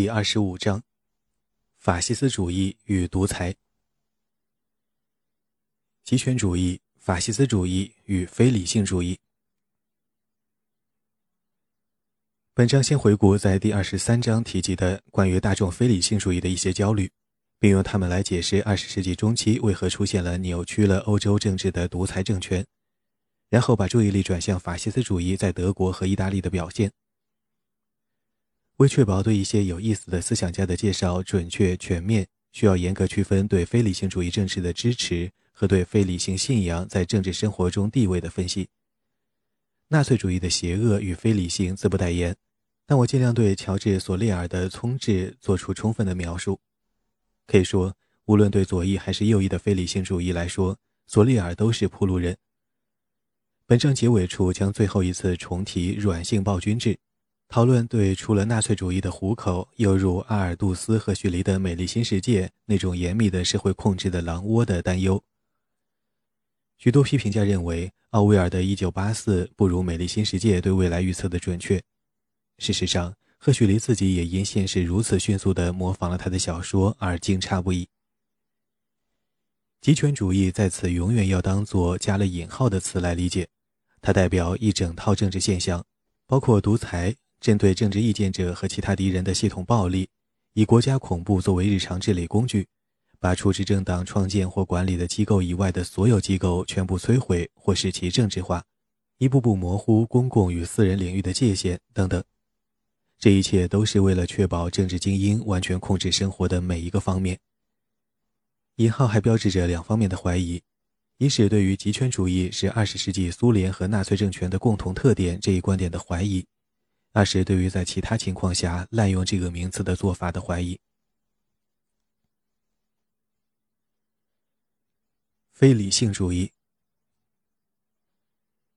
第二十五章：法西斯主义与独裁、极权主义、法西斯主义与非理性主义。本章先回顾在第二十三章提及的关于大众非理性主义的一些焦虑，并用它们来解释二十世纪中期为何出现了扭曲了欧洲政治的独裁政权，然后把注意力转向法西斯主义在德国和意大利的表现。为确保对一些有意思的思想家的介绍准确全面，需要严格区分对非理性主义政治的支持和对非理性信仰在政治生活中地位的分析。纳粹主义的邪恶与非理性自不待言，但我尽量对乔治·索利尔的聪智做出充分的描述。可以说，无论对左翼还是右翼的非理性主义来说，索利尔都是铺路人。本章结尾处将最后一次重提软性暴君制。讨论对除了纳粹主义的虎口，又如阿尔杜斯和许黎的美丽新世界那种严密的社会控制的狼窝的担忧。许多批评家认为，奥威尔的《一九八四》不如《美丽新世界》对未来预测的准确。事实上，赫胥黎自己也因现实如此迅速地模仿了他的小说而惊诧不已。极权主义在此永远要当作加了引号的词来理解，它代表一整套政治现象，包括独裁。针对政治意见者和其他敌人的系统暴力，以国家恐怖作为日常治理工具，把处置政党创建或管理的机构以外的所有机构全部摧毁或使其政治化，一步步模糊公共与私人领域的界限等等。这一切都是为了确保政治精英完全控制生活的每一个方面。引号还标志着两方面的怀疑：一是对于极权主义是二十世纪苏联和纳粹政权的共同特点这一观点的怀疑。那是对于在其他情况下滥用这个名词的做法的怀疑。非理性主义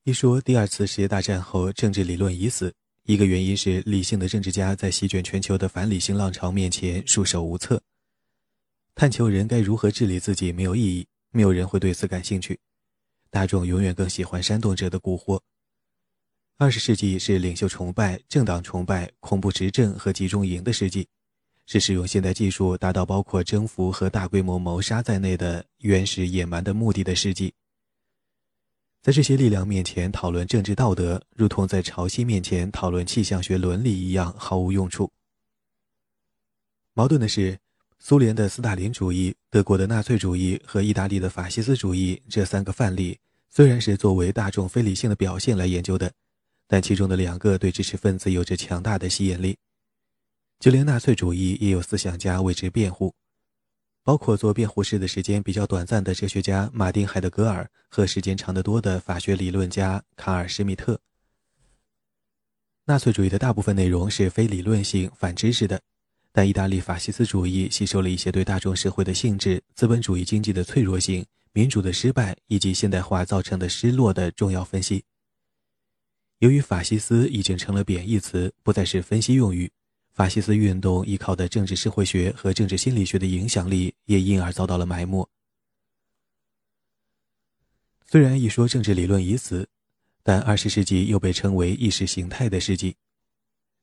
一说，第二次世界大战后政治理论已死，一个原因是理性的政治家在席卷全球的反理性浪潮面前束手无策。探求人该如何治理自己没有意义，没有人会对此感兴趣。大众永远更喜欢煽动者的蛊惑。二十世纪是领袖崇拜、政党崇拜、恐怖执政和集中营的世纪，是使用现代技术达到包括征服和大规模谋杀在内的原始野蛮的目的的世纪。在这些力量面前讨论政治道德，如同在潮汐面前讨论气象学伦理一样毫无用处。矛盾的是，苏联的斯大林主义、德国的纳粹主义和意大利的法西斯主义这三个范例，虽然是作为大众非理性的表现来研究的。但其中的两个对知识分子有着强大的吸引力，就连纳粹主义也有思想家为之辩护，包括做辩护时的时间比较短暂的哲学家马丁·海德格尔和时间长得多的法学理论家卡尔·施密特。纳粹主义的大部分内容是非理论性、反知识的，但意大利法西斯主义吸收了一些对大众社会的性质、资本主义经济的脆弱性、民主的失败以及现代化造成的失落的重要分析。由于法西斯已经成了贬义词，不再是分析用语，法西斯运动依靠的政治社会学和政治心理学的影响力也因而遭到了埋没。虽然一说政治理论已死，但二十世纪又被称为意识形态的世纪。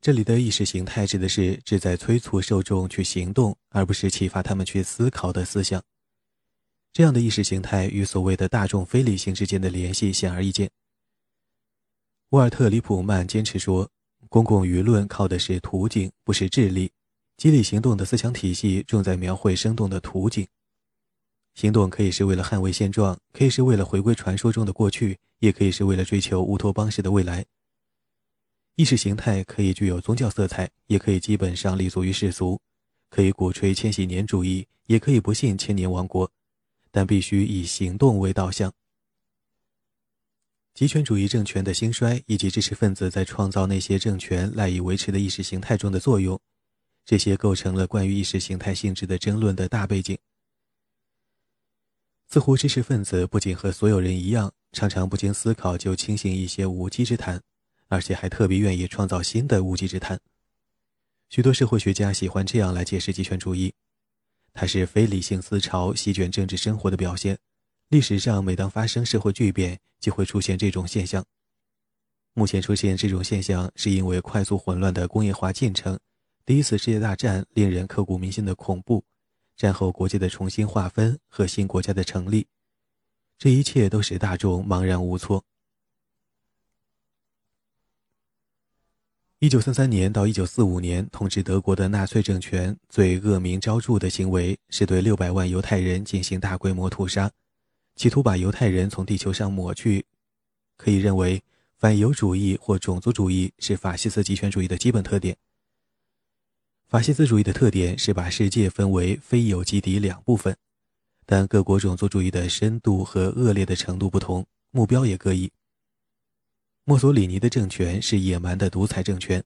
这里的意识形态指的是旨在催促受众去行动，而不是启发他们去思考的思想。这样的意识形态与所谓的大众非理性之间的联系显而易见。沃尔特·里普曼坚持说，公共舆论靠的是途径，不是智力。激励行动的思想体系重在描绘生动的途径。行动可以是为了捍卫现状，可以是为了回归传说中的过去，也可以是为了追求乌托邦式的未来。意识形态可以具有宗教色彩，也可以基本上立足于世俗，可以鼓吹千禧年主义，也可以不信千年王国，但必须以行动为导向。极权主义政权的兴衰，以及知识分子在创造那些政权赖以维持的意识形态中的作用，这些构成了关于意识形态性质的争论的大背景。似乎知识分子不仅和所有人一样，常常不经思考就轻信一些无稽之谈，而且还特别愿意创造新的无稽之谈。许多社会学家喜欢这样来解释极权主义：它是非理性思潮席卷政治生活的表现。历史上，每当发生社会巨变，就会出现这种现象。目前出现这种现象，是因为快速混乱的工业化进程，第一次世界大战令人刻骨铭心的恐怖，战后国界的重新划分和新国家的成立，这一切都使大众茫然无措。一九三三年到一九四五年统治德国的纳粹政权最恶名昭著的行为是对六百万犹太人进行大规模屠杀，企图把犹太人从地球上抹去。可以认为，反犹主义或种族主义是法西斯极权主义的基本特点。法西斯主义的特点是把世界分为非友即敌两部分，但各国种族主义的深度和恶劣的程度不同，目标也各异。墨索里尼的政权是野蛮的独裁政权，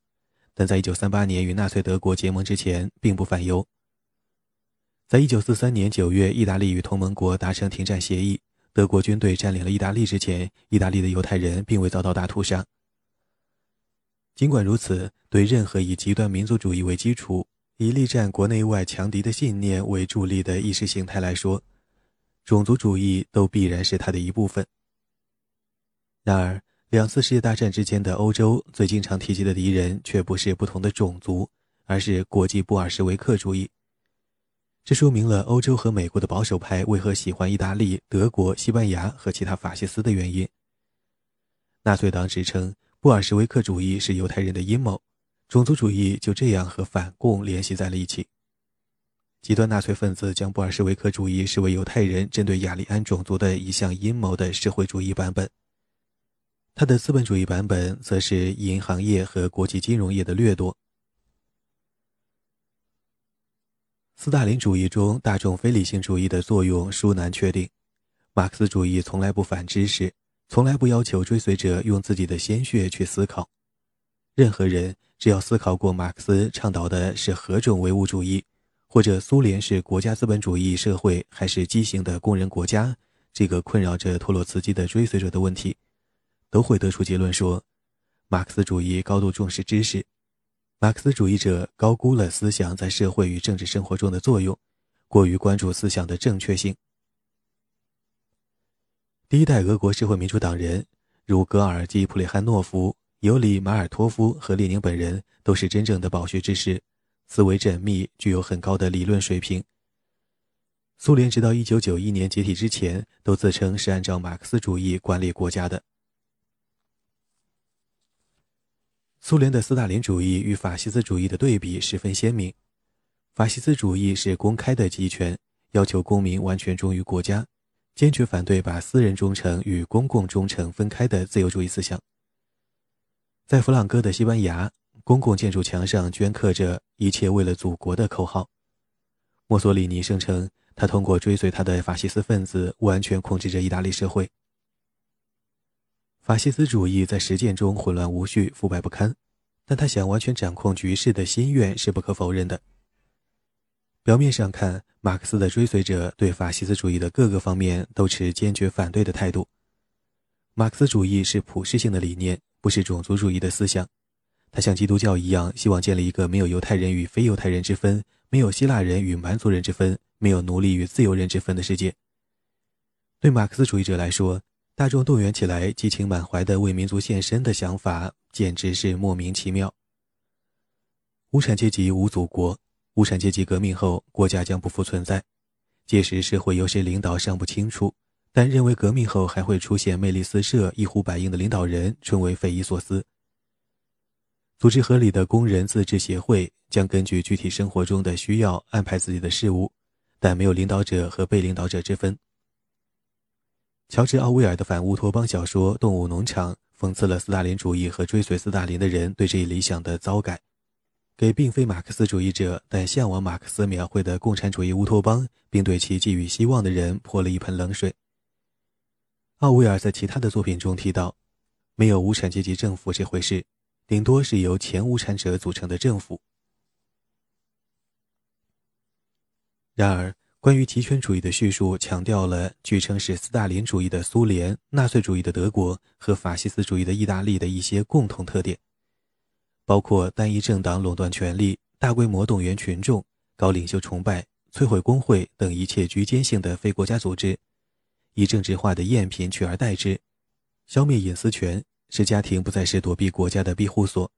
但在1938年与纳粹德国结盟之前，并不反犹。在1943年9月，意大利与同盟国达成停战协议，德国军队占领了意大利之前，意大利的犹太人并未遭到大屠杀。尽管如此，对任何以极端民族主义为基础、以力战国内外强敌的信念为助力的意识形态来说，种族主义都必然是它的一部分。然而，两次世界大战之间的欧洲最经常提及的敌人却不是不同的种族，而是国际布尔什维克主义。这说明了欧洲和美国的保守派为何喜欢意大利、德国、西班牙和其他法西斯的原因。纳粹党指称。布尔什维克主义是犹太人的阴谋，种族主义就这样和反共联系在了一起。极端纳粹分子将布尔什维克主义视为犹太人针对雅利安种族的一项阴谋的社会主义版本，他的资本主义版本则是银行业和国际金融业的掠夺。斯大林主义中大众非理性主义的作用殊难确定，马克思主义从来不反知识。从来不要求追随者用自己的鲜血去思考。任何人只要思考过马克思倡导的是何种唯物主义，或者苏联是国家资本主义社会还是畸形的工人国家，这个困扰着托洛茨基的追随者的问题，都会得出结论说，马克思主义高度重视知识，马克思主义者高估了思想在社会与政治生活中的作用，过于关注思想的正确性。第一代俄国社会民主党人，如格尔基·普列汉诺夫、尤里·马尔托夫和列宁本人，都是真正的饱学之士，思维缜密，具有很高的理论水平。苏联直到1991年解体之前，都自称是按照马克思主义管理国家的。苏联的斯大林主义与法西斯主义的对比十分鲜明。法西斯主义是公开的集权，要求公民完全忠于国家。坚决反对把私人忠诚与公共忠诚分开的自由主义思想。在弗朗哥的西班牙，公共建筑墙上镌刻着“一切为了祖国”的口号。墨索里尼声称，他通过追随他的法西斯分子，完全控制着意大利社会。法西斯主义在实践中混乱无序、腐败不堪，但他想完全掌控局势的心愿是不可否认的。表面上看，马克思的追随者对法西斯主义的各个方面都持坚决反对的态度。马克思主义是普世性的理念，不是种族主义的思想。他像基督教一样，希望建立一个没有犹太人与非犹太人之分，没有希腊人与蛮族人之分，没有奴隶与自由人之分的世界。对马克思主义者来说，大众动员起来、激情满怀的为民族献身的想法，简直是莫名其妙。无产阶级无祖国。无产阶级革命后，国家将不复存在。届时，社会由谁领导尚不清楚，但认为革命后还会出现魅力四射、一呼百应的领导人，纯为匪夷所思。组织合理的工人自治协会，将根据具体生活中的需要安排自己的事务，但没有领导者和被领导者之分。乔治·奥威尔的反乌托邦小说《动物农场》讽刺了斯大林主义和追随斯大林的人对这一理想的糟改。给并非马克思主义者但向往马克思描绘的共产主义乌托邦，并对其寄予希望的人泼了一盆冷水。奥威尔在其他的作品中提到，没有无产阶级政府这回事，顶多是由前无产者组成的政府。然而，关于极权主义的叙述强调了据称是斯大林主义的苏联、纳粹主义的德国和法西斯主义的意大利的一些共同特点。包括单一政党垄断权力、大规模动员群众、搞领袖崇拜、摧毁工会等一切局间性的非国家组织，以政治化的赝品取而代之，消灭隐私权，使家庭不再是躲避国家的庇护所，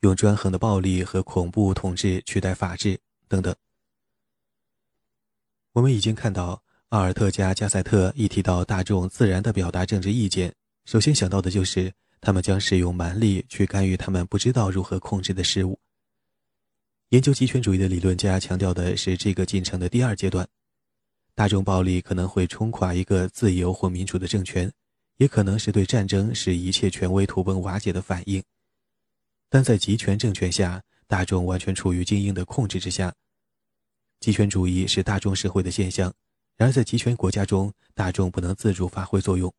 用专横的暴力和恐怖统治取代法治等等。我们已经看到，奥尔特加加塞特一提到大众自然的表达政治意见，首先想到的就是他们将使用蛮力去干预他们不知道如何控制的事物。研究极权主义的理论家强调的是这个进程的第二阶段：大众暴力可能会冲垮一个自由或民主的政权，也可能是对战争使一切权威土崩瓦解的反应。但在极权政权下，大众完全处于精英的控制之下。极权主义是大众社会的现象，然而在极权国家中，大众不能自主发挥作用。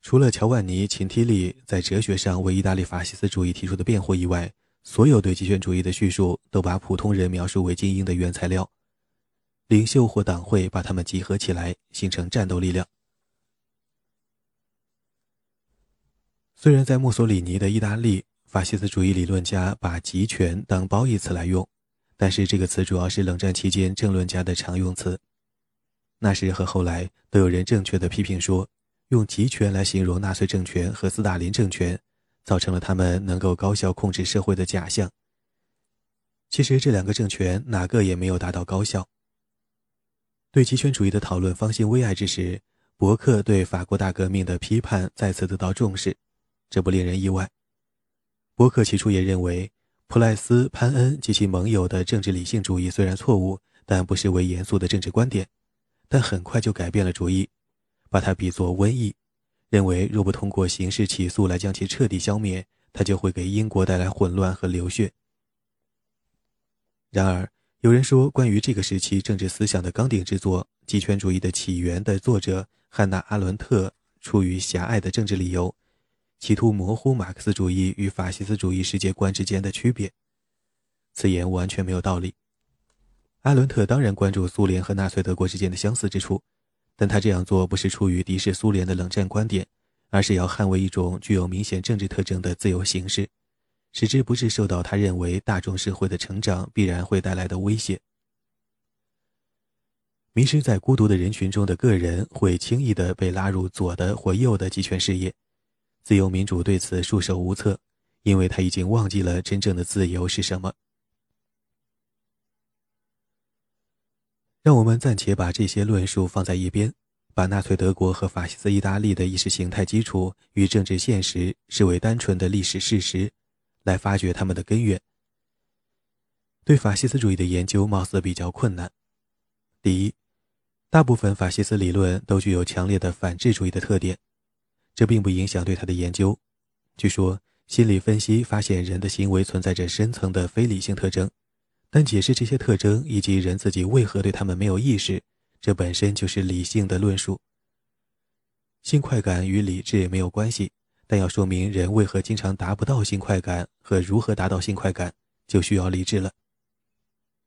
除了乔万尼·秦提利在哲学上为意大利法西斯主义提出的辩护以外，所有对极权主义的叙述都把普通人描述为精英的原材料，领袖或党会把他们集合起来，形成战斗力量。虽然在墨索里尼的意大利，法西斯主义理论家把“集权”当褒义词来用，但是这个词主要是冷战期间政论家的常用词。那时和后来都有人正确的批评说，用“集权”来形容纳粹政权和斯大林政权。造成了他们能够高效控制社会的假象。其实这两个政权哪个也没有达到高效。对极权主义的讨论方兴未艾之时，伯克对法国大革命的批判再次得到重视，这不令人意外。伯克起初也认为普赖斯、潘恩及其盟友的政治理性主义虽然错误，但不失为严肃的政治观点，但很快就改变了主意，把它比作瘟疫。认为，若不通过刑事起诉来将其彻底消灭，它就会给英国带来混乱和流血。然而，有人说，关于这个时期政治思想的纲领之作《极权主义的起源》的作者汉娜·阿伦特，出于狭隘的政治理由，企图模糊马克思主义与法西斯主义世界观之间的区别。此言完全没有道理。阿伦特当然关注苏联和纳粹德国之间的相似之处。但他这样做不是出于敌视苏联的冷战观点，而是要捍卫一种具有明显政治特征的自由形式，使之不是受到他认为大众社会的成长必然会带来的威胁。迷失在孤独的人群中的个人会轻易地被拉入左的或右的集权事业，自由民主对此束手无策，因为他已经忘记了真正的自由是什么。让我们暂且把这些论述放在一边，把纳粹德国和法西斯意大利的意识形态基础与政治现实视为单纯的历史事实，来发掘他们的根源。对法西斯主义的研究貌似比较困难。第一，大部分法西斯理论都具有强烈的反智主义的特点，这并不影响对他的研究。据说，心理分析发现人的行为存在着深层的非理性特征。但解释这些特征以及人自己为何对他们没有意识，这本身就是理性的论述。性快感与理智也没有关系，但要说明人为何经常达不到性快感和如何达到性快感，就需要理智了。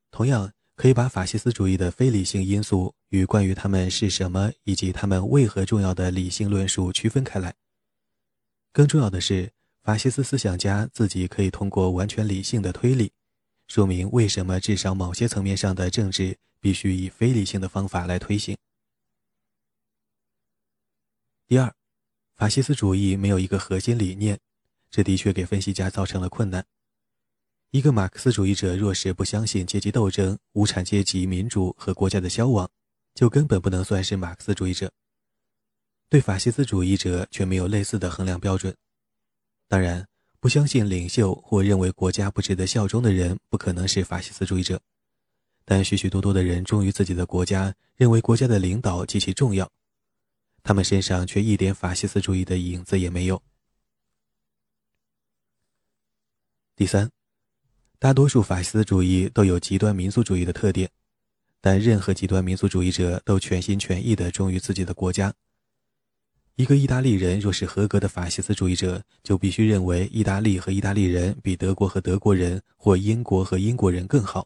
同样，可以把法西斯主义的非理性因素与关于他们是什么以及他们为何重要的理性论述区分开来。更重要的是，法西斯思想家自己可以通过完全理性的推理。说明为什么至少某些层面上的政治必须以非理性的方法来推行。第二，法西斯主义没有一个核心理念，这的确给分析家造成了困难。一个马克思主义者若是不相信阶级斗争、无产阶级、民主和国家的消亡，就根本不能算是马克思主义者。对法西斯主义者却没有类似的衡量标准。当然。不相信领袖或认为国家不值得效忠的人，不可能是法西斯主义者。但许许多多的人忠于自己的国家，认为国家的领导极其重要，他们身上却一点法西斯主义的影子也没有。第三，大多数法西斯主义都有极端民族主义的特点，但任何极端民族主义者都全心全意地忠于自己的国家。一个意大利人若是合格的法西斯主义者，就必须认为意大利和意大利人比德国和德国人或英国和英国人更好。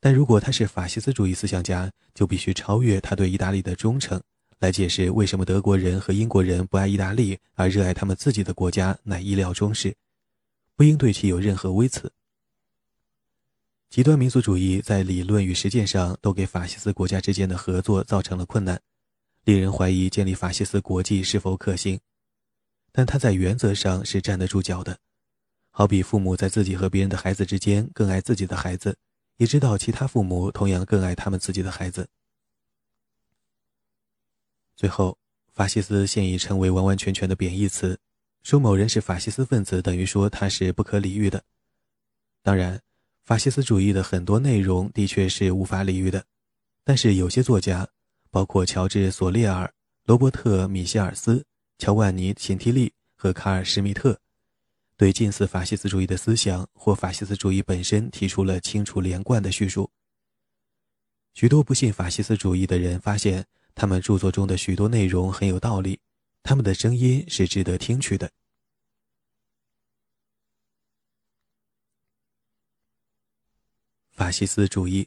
但如果他是法西斯主义思想家，就必须超越他对意大利的忠诚，来解释为什么德国人和英国人不爱意大利而热爱他们自己的国家，乃意料中事，不应对其有任何微词。极端民族主义在理论与实践上都给法西斯国家之间的合作造成了困难。令人怀疑建立法西斯国际是否可行，但他在原则上是站得住脚的。好比父母在自己和别人的孩子之间更爱自己的孩子，也知道其他父母同样更爱他们自己的孩子。最后，法西斯现已成为完完全全的贬义词，说某人是法西斯分子，等于说他是不可理喻的。当然，法西斯主义的很多内容的确是无法理喻的，但是有些作家，包括乔治·索列尔、罗伯特·米歇尔斯、乔万尼·辛提利和卡尔·施密特，对近似法西斯主义的思想或法西斯主义本身提出了清楚连贯的叙述。许多不信法西斯主义的人发现。他们著作中的许多内容很有道理，他们的声音是值得听取的。法西斯主义。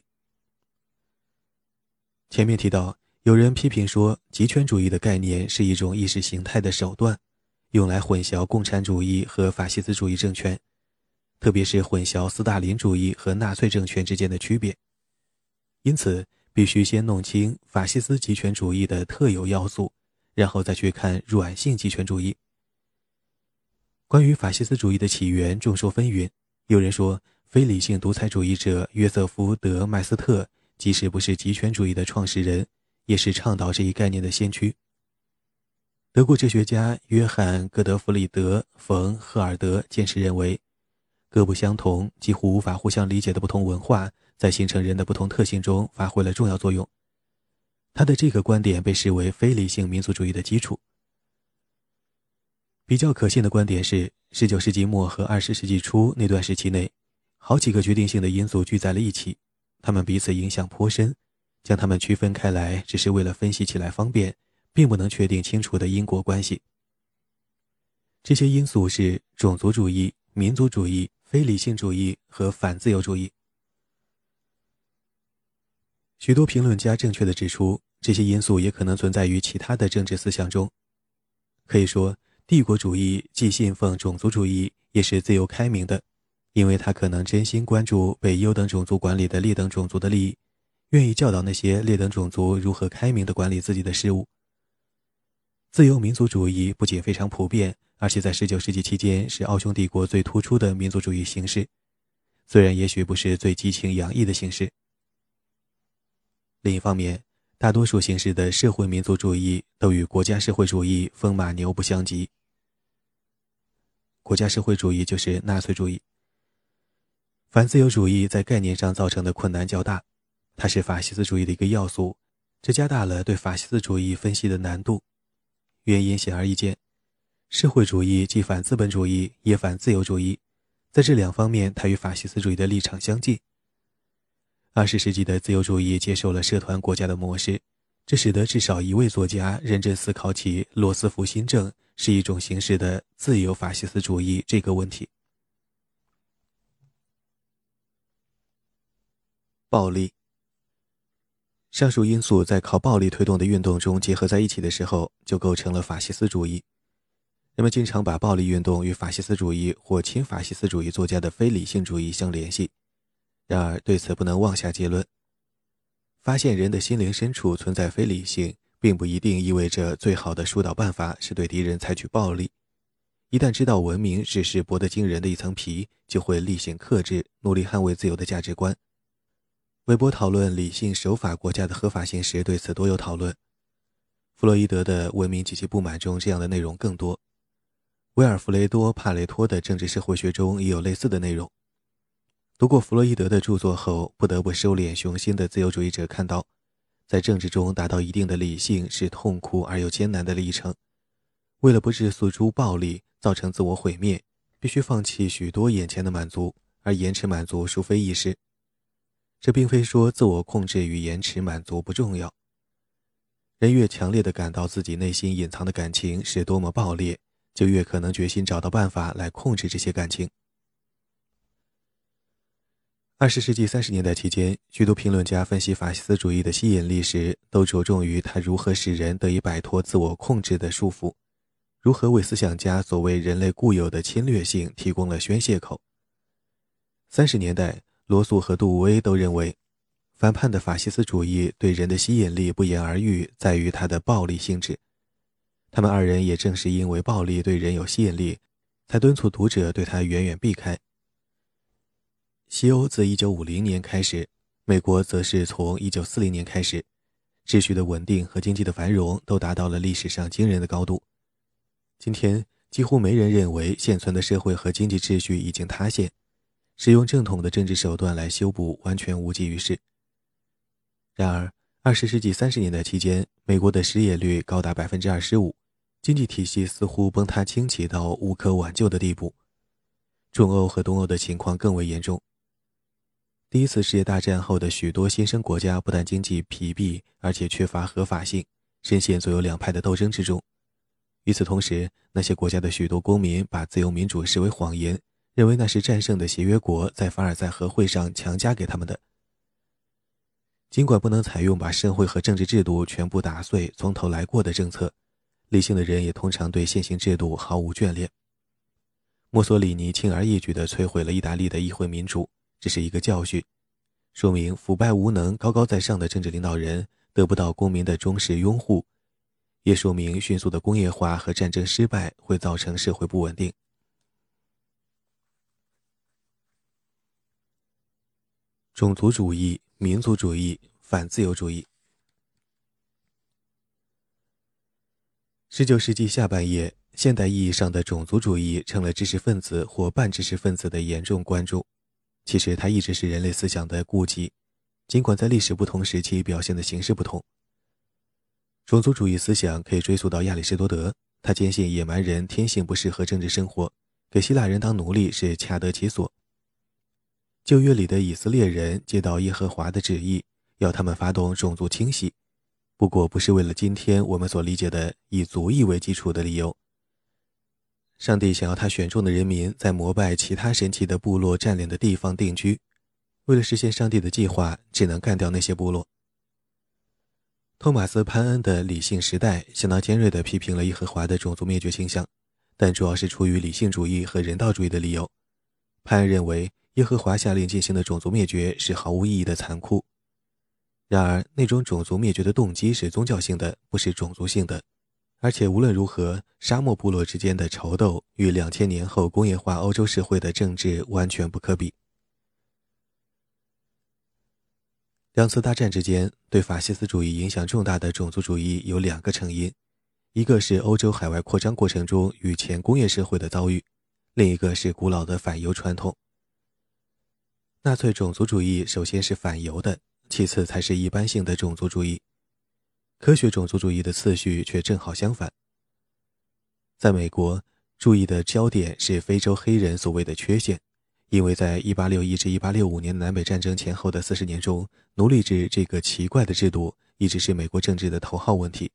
前面提到，有人批评说，极权主义的概念是一种意识形态的手段，用来混淆共产主义和法西斯主义政权，特别是混淆斯大林主义和纳粹政权之间的区别。因此。必须先弄清法西斯极权主义的特有要素，然后再去看软性极权主义。关于法西斯主义的起源，众说纷纭。有人说，非理性独裁主义者约瑟夫·德·麦斯特即使不是极权主义的创始人，也是倡导这一概念的先驱。德国哲学家约翰·戈德弗里德·冯·赫尔德坚持认为，各不相同、几乎无法互相理解的不同文化。在形成人的不同特性中发挥了重要作用。他的这个观点被视为非理性民族主义的基础。比较可信的观点是，19世纪末和20世纪初那段时期内，好几个决定性的因素聚在了一起，他们彼此影响颇深，将他们区分开来只是为了分析起来方便，并不能确定清楚的因果关系。这些因素是种族主义、民族主义、非理性主义和反自由主义。许多评论家正确的指出，这些因素也可能存在于其他的政治思想中。可以说，帝国主义既信奉种族主义，也是自由开明的，因为他可能真心关注被优等种族管理的劣等种族的利益，愿意教导那些劣等种族如何开明地管理自己的事务。自由民族主义不仅非常普遍，而且在19世纪期间是奥匈帝国最突出的民族主义形式，虽然也许不是最激情洋溢的形式。另一方面，大多数形式的社会民族主义都与国家社会主义风马牛不相及。国家社会主义就是纳粹主义。反自由主义在概念上造成的困难较大，它是法西斯主义的一个要素，这加大了对法西斯主义分析的难度。原因显而易见，社会主义既反资本主义也反自由主义，在这两方面，它与法西斯主义的立场相近。二十世纪的自由主义接受了社团国家的模式，这使得至少一位作家认真思考起罗斯福新政是一种形式的自由法西斯主义这个问题。暴力。上述因素在靠暴力推动的运动中结合在一起的时候，就构成了法西斯主义。人们经常把暴力运动与法西斯主义或亲法西斯主义作家的非理性主义相联系。然而，对此不能妄下结论。发现人的心灵深处存在非理性，并不一定意味着最好的疏导办法是对敌人采取暴力。一旦知道文明只是薄得惊人的一层皮，就会力行克制，努力捍卫自由的价值观。韦伯讨论理性守法国家的合法性时，对此多有讨论。弗洛伊德的《文明及其不满》中，这样的内容更多。威尔弗雷多·帕雷托的政治社会学中也有类似的内容。读过弗洛伊德的著作后，不得不收敛雄心的自由主义者看到，在政治中达到一定的理性是痛苦而又艰难的历程。为了不致诉诸暴力，造成自我毁灭，必须放弃许多眼前的满足，而延迟满足殊非易事。这并非说自我控制与延迟满足不重要。人越强烈地感到自己内心隐藏的感情是多么暴烈，就越可能决心找到办法来控制这些感情。二十世纪三十年代期间，许多评论家分析法西斯主义的吸引力时，都着重于它如何使人得以摆脱自我控制的束缚，如何为思想家所谓人类固有的侵略性提供了宣泄口。三十年代，罗素和杜威都认为，反叛的法西斯主义对人的吸引力不言而喻，在于它的暴力性质。他们二人也正是因为暴力对人有吸引力。才敦促读者对它远远避开。西欧自1950年开始，美国则是从1940年开始，秩序的稳定和经济的繁荣都达到了历史上惊人的高度。今天，几乎没人认为现存的社会和经济秩序已经塌陷，使用正统的政治手段来修补完全无济于事。然而，二十世纪三十年代期间，美国的失业率高达百分之二十五，经济体系似乎崩塌倾斜到无可挽救的地步。中欧和东欧的情况更为严重。第一次世界大战后的许多新生国家不但经济疲弊，而且缺乏合法性，深陷左右两派的斗争之中。与此同时，那些国家的许多公民把自由民主视为谎言，认为那是战胜的协约国在凡尔赛和会上强加给他们的。尽管不能采用把社会和政治制度全部打碎、从头来过的政策，理性的人也通常对现行制度毫无眷恋。墨索里尼轻而易举地摧毁了意大利的议会民主。这是一个教训，说明腐败无能、高高在上的政治领导人得不到公民的忠实拥护，也说明迅速的工业化和战争失败会造成社会不稳定。种族主义、民族主义、反自由主义。十九世纪下半叶，现代意义上的种族主义成了知识分子或半知识分子的严重关注。其实，它一直是人类思想的痼疾，尽管在历史不同时期表现的形式不同。种族主义思想可以追溯到亚里士多德，他坚信野蛮人天性不适合政治生活，给希腊人当奴隶是恰得其所。旧约里的以色列人接到耶和华的旨意，要他们发动种族清洗，不过不是为了今天我们所理解的以族裔为基础的理由。上帝想要他选中的人民在膜拜其他神奇的部落占领的地方定居，为了实现上帝的计划，只能干掉那些部落。托马斯·潘恩的《理性时代》相当尖锐地批评了耶和华的种族灭绝倾向，但主要是出于理性主义和人道主义的理由。潘恩认为耶和华下令进行的种族灭绝是毫无意义的残酷。然而，那种种族灭绝的动机是宗教性的，不是种族性的。而且无论如何，沙漠部落之间的仇斗与两千年后工业化欧洲社会的政治完全不可比。两次大战之间，对法西斯主义影响重大的种族主义有两个成因：一个是欧洲海外扩张过程中与前工业社会的遭遇，另一个是古老的反犹传统。纳粹种族主义首先是反犹的，其次才是一般性的种族主义。科学种族主义的次序却正好相反。在美国，注意的焦点是非洲黑人所谓的缺陷，因为在1861至1865年南北战争前后的四十年中，奴隶制这个奇怪的制度一直是美国政治的头号问题。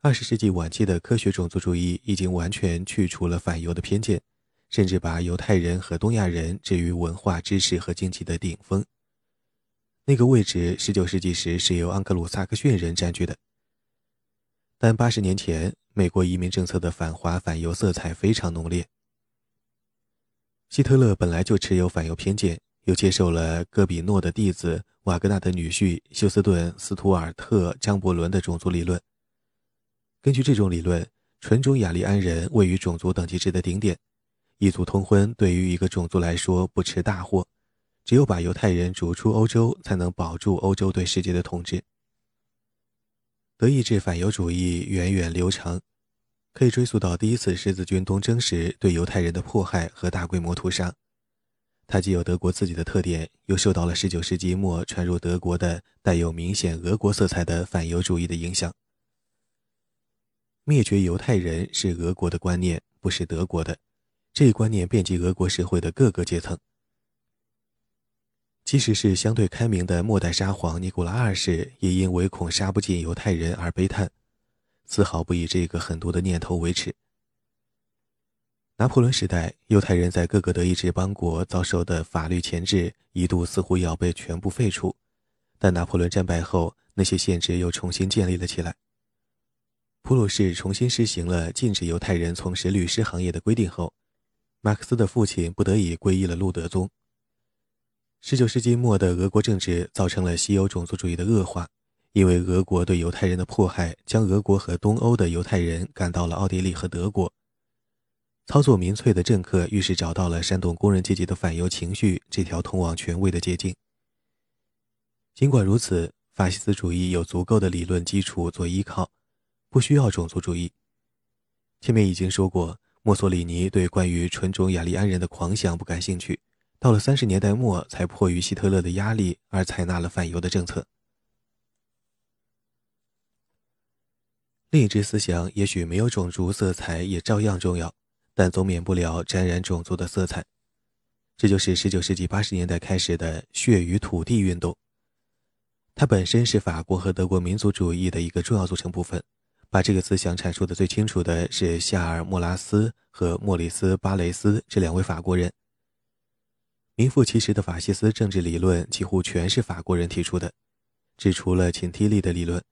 二十世纪晚期的科学种族主义已经完全去除了反犹的偏见，甚至把犹太人和东亚人置于文化、知识和经济的顶峰。那个位置，十九世纪时是由安格鲁萨克逊人占据的。但八十年前，美国移民政策的反华反犹色彩非常浓烈。希特勒本来就持有反犹偏见，又接受了戈比诺的弟子瓦格纳的女婿休斯顿·斯图尔特·张伯伦的种族理论。根据这种理论，纯种雅利安人位于种族等级制的顶点，异族通婚对于一个种族来说不吃大祸。只有把犹太人逐出欧洲，才能保住欧洲对世界的统治。德意志反犹主义源远流长，可以追溯到第一次十字军东征时对犹太人的迫害和大规模屠杀。它既有德国自己的特点，又受到了19世纪末传入德国的带有明显俄国色彩的反犹主义的影响。灭绝犹太人是俄国的观念，不是德国的。这一观念遍及俄国社会的各个阶层。即使是相对开明的末代沙皇尼古拉二世，也因唯恐杀不尽犹太人而悲叹，丝毫不以这个狠毒的念头为耻。拿破仑时代，犹太人在各个德意志邦国遭受的法律钳制，一度似乎要被全部废除，但拿破仑战败后，那些限制又重新建立了起来。普鲁士重新实行了禁止犹太人从事律师行业的规定后，马克思的父亲不得已皈依了路德宗。十九世纪末的俄国政治造成了西欧种族主义的恶化，因为俄国对犹太人的迫害，将俄国和东欧的犹太人赶到了奥地利和德国。操作民粹的政客于是找到了煽动工人阶级的反犹情绪这条通往权威的捷径。尽管如此，法西斯主义有足够的理论基础做依靠，不需要种族主义。前面已经说过，墨索里尼对关于纯种雅利安人的狂想不感兴趣，到了三十年代末才迫于希特勒的压力而采纳了反犹的政策。另一支思想也许没有种族色彩，也照样重要。但总免不了沾染种族的色彩，这就是19世纪80年代开始的血与土地运动。它本身是法国和德国民族主义的一个重要组成部分。把这个思想阐述的最清楚的是夏尔·莫拉斯和莫里斯·巴雷斯这两位法国人。名副其实的法西斯政治理论几乎全是法国人提出的，只除了秦提利的理论。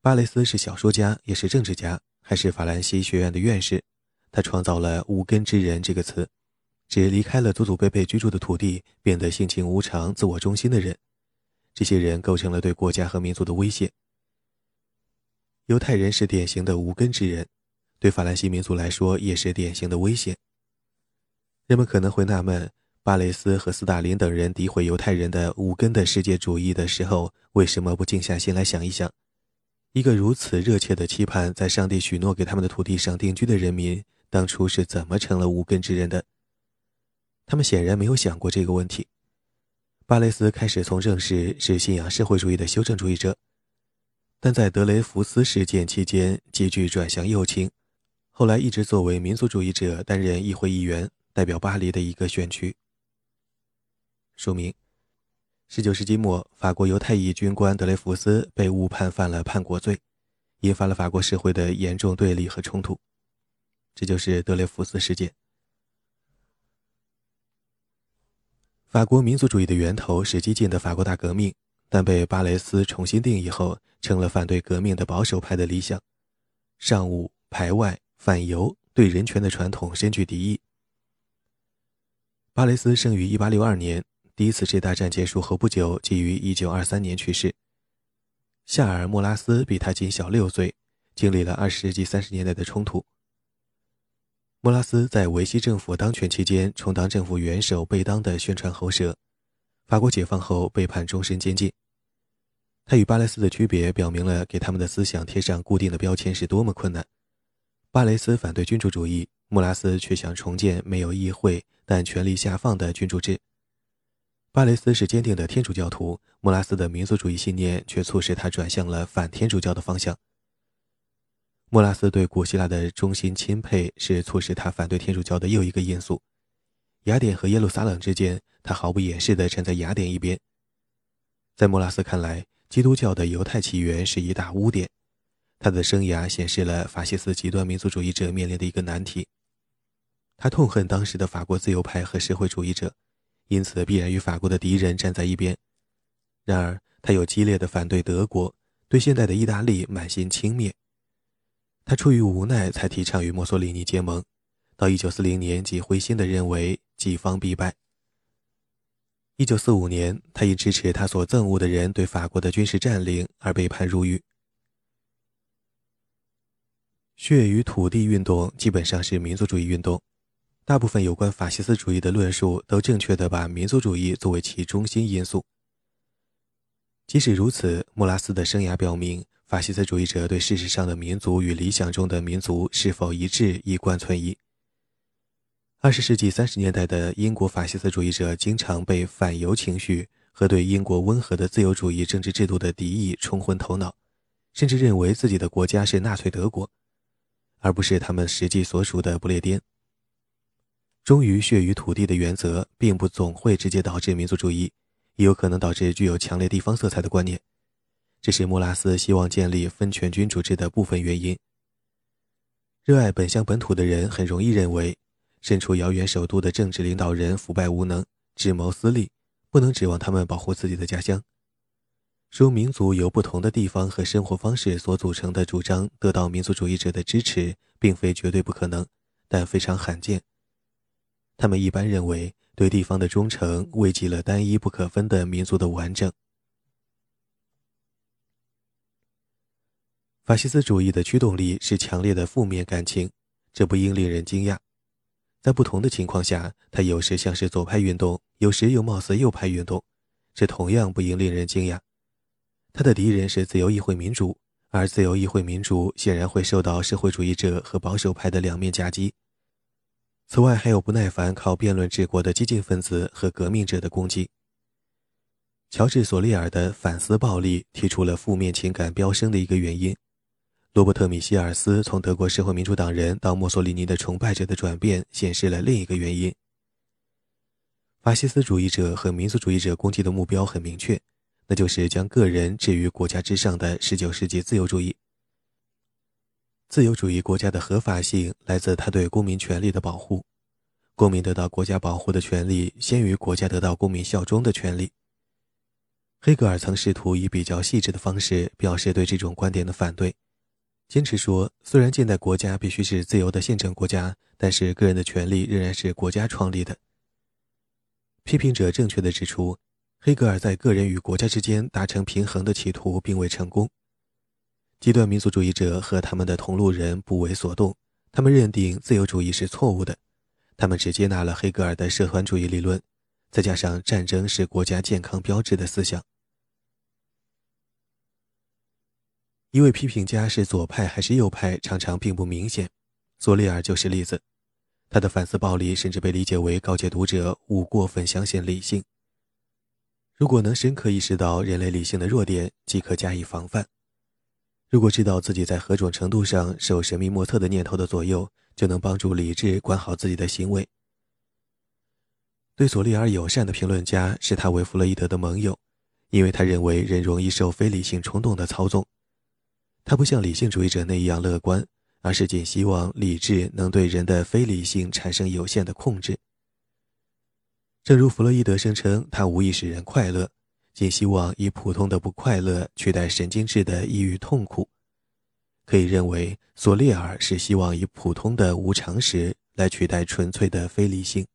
巴雷斯是小说家，也是政治家。还是法兰西学院的院士，他创造了“无根之人”这个词，指离开了祖祖辈辈居住的土地，变得性情无常、自我中心的人。这些人构成了对国家和民族的威胁。犹太人是典型的无根之人，对法兰西民族来说也是典型的威胁。人们可能会纳闷，巴雷斯和斯大林等人诋毁犹太人的无根的世界主义的时候，为什么不静下心来想一想？一个如此热切的期盼在上帝许诺给他们的土地上定居的人民，当初是怎么成了无根之人的？他们显然没有想过这个问题。巴雷斯开始从政时是信仰社会主义的修正主义者，但在德雷福斯事件期间急剧转向右倾，后来一直作为民族主义者担任议会议员，代表巴黎的一个选区。说明。十九世纪末，法国犹太裔军官德雷福斯被误判犯了叛国罪，引发了法国社会的严重对立和冲突。这就是德雷福斯事件。法国民族主义的源头是激进的法国大革命，但被巴雷斯重新定义后，成了反对革命的保守派的理想。尚武、排外、反犹，对人权的传统深具敌意。巴雷斯生于一八六二年。第一次世界大战结束后不久，即于1923年去世。夏尔·莫拉斯比他仅小六岁，经历了20世纪30年代的冲突。莫拉斯在维希政府当权期间充当政府元首贝当的宣传喉舌，法国解放后被判终身监禁。他与巴雷斯的区别，表明了给他们的思想贴上固定的标签是多么困难。巴雷斯反对君主主义，莫拉斯却想重建没有议会但权力下放的君主制。巴雷斯是坚定的天主教徒，莫拉斯的民族主义信念却促使他转向了反天主教的方向。莫拉斯对古希腊的忠心钦佩是促使他反对天主教的又一个因素。雅典和耶路撒冷之间，他毫不掩饰地站在雅典一边。在莫拉斯看来，基督教的犹太起源是一大污点。他的生涯显示了法西斯极端民族主义者面临的一个难题。他痛恨当时的法国自由派和社会主义者。因此，必然与法国的敌人站在一边。然而，他又激烈的反对德国，对现代的意大利满心轻蔑。他出于无奈，才提倡与墨索里尼结盟。到1940年，即灰心地认为己方必败。1945年，他因支持他所憎恶的人对法国的军事占领而被判入狱。血与土地运动基本上是民族主义运动。大部分有关法西斯主义的论述都正确地把民族主义作为其中心因素。即使如此，莫拉斯的生涯表明，法西斯主义者对事实上的民族与理想中的民族是否一致一贯存疑。二十世纪三十年代的英国法西斯主义者经常被反犹情绪和对英国温和的自由主义政治制度的敌意冲昏头脑，甚至认为自己的国家是纳粹德国，而不是他们实际所属的不列颠。忠于血与土地的原则，并不总会直接导致民族主义，也有可能导致具有强烈地方色彩的观念。这是莫拉斯希望建立分权君主制的部分原因。热爱本乡本土的人很容易认为，身处遥远首都的政治领导人腐败无能、智谋私利，不能指望他们保护自己的家乡。说民族由不同的地方和生活方式所组成的主张得到民族主义者的支持，并非绝对不可能，但非常罕见。他们一般认为，对地方的忠诚危及了单一不可分的民族的完整。法西斯主义的驱动力是强烈的负面感情，这不应令人惊讶。在不同的情况下，他有时像是左派运动，有时又貌似右派运动，这同样不应令人惊讶。他的敌人是自由议会民主，而自由议会民主显然会受到社会主义者和保守派的两面夹击。此外，还有不耐烦靠辩论治国的激进分子和革命者的攻击。乔治·索利尔的反思暴力提出了负面情感飙升的一个原因。罗伯特·米歇尔斯从德国社会民主党人到墨索里尼的崇拜者的转变，显示了另一个原因。法西斯主义者和民族主义者攻击的目标很明确，那就是将个人置于国家之上的19世纪自由主义。自由主义国家的合法性来自他对公民权利的保护，公民得到国家保护的权利先于国家得到公民效忠的权利。黑格尔曾试图以比较细致的方式表示对这种观点的反对，坚持说，虽然近代国家必须是自由的宪政国家，但是个人的权利仍然是国家创立的。批评者正确地指出，黑格尔在个人与国家之间达成平衡的企图并未成功。极端民族主义者和他们的同路人不为所动，他们认定自由主义是错误的，他们只接纳了黑格尔的社团主义理论，再加上战争是国家健康标志的思想。一位批评家是左派还是右派，常常并不明显。索利尔就是例子，他的反思暴力甚至被理解为告诫读者勿过分相信理性。如果能深刻意识到人类理性的弱点，即可加以防范。如果知道自己在何种程度上受神秘莫测的念头的左右，就能帮助理智管好自己的行为。对索利尔友善的评论家视他为弗洛伊德的盟友，因为他认为人容易受非理性冲动的操纵。他不像理性主义者那样乐观，而是仅希望理智能对人的非理性产生有限的控制。正如弗洛伊德声称，他无意使人快乐。仅希望以普通的不快乐取代神经质的抑郁痛苦，可以认为索利尔是希望以普通的无常识来取代纯粹的非理性。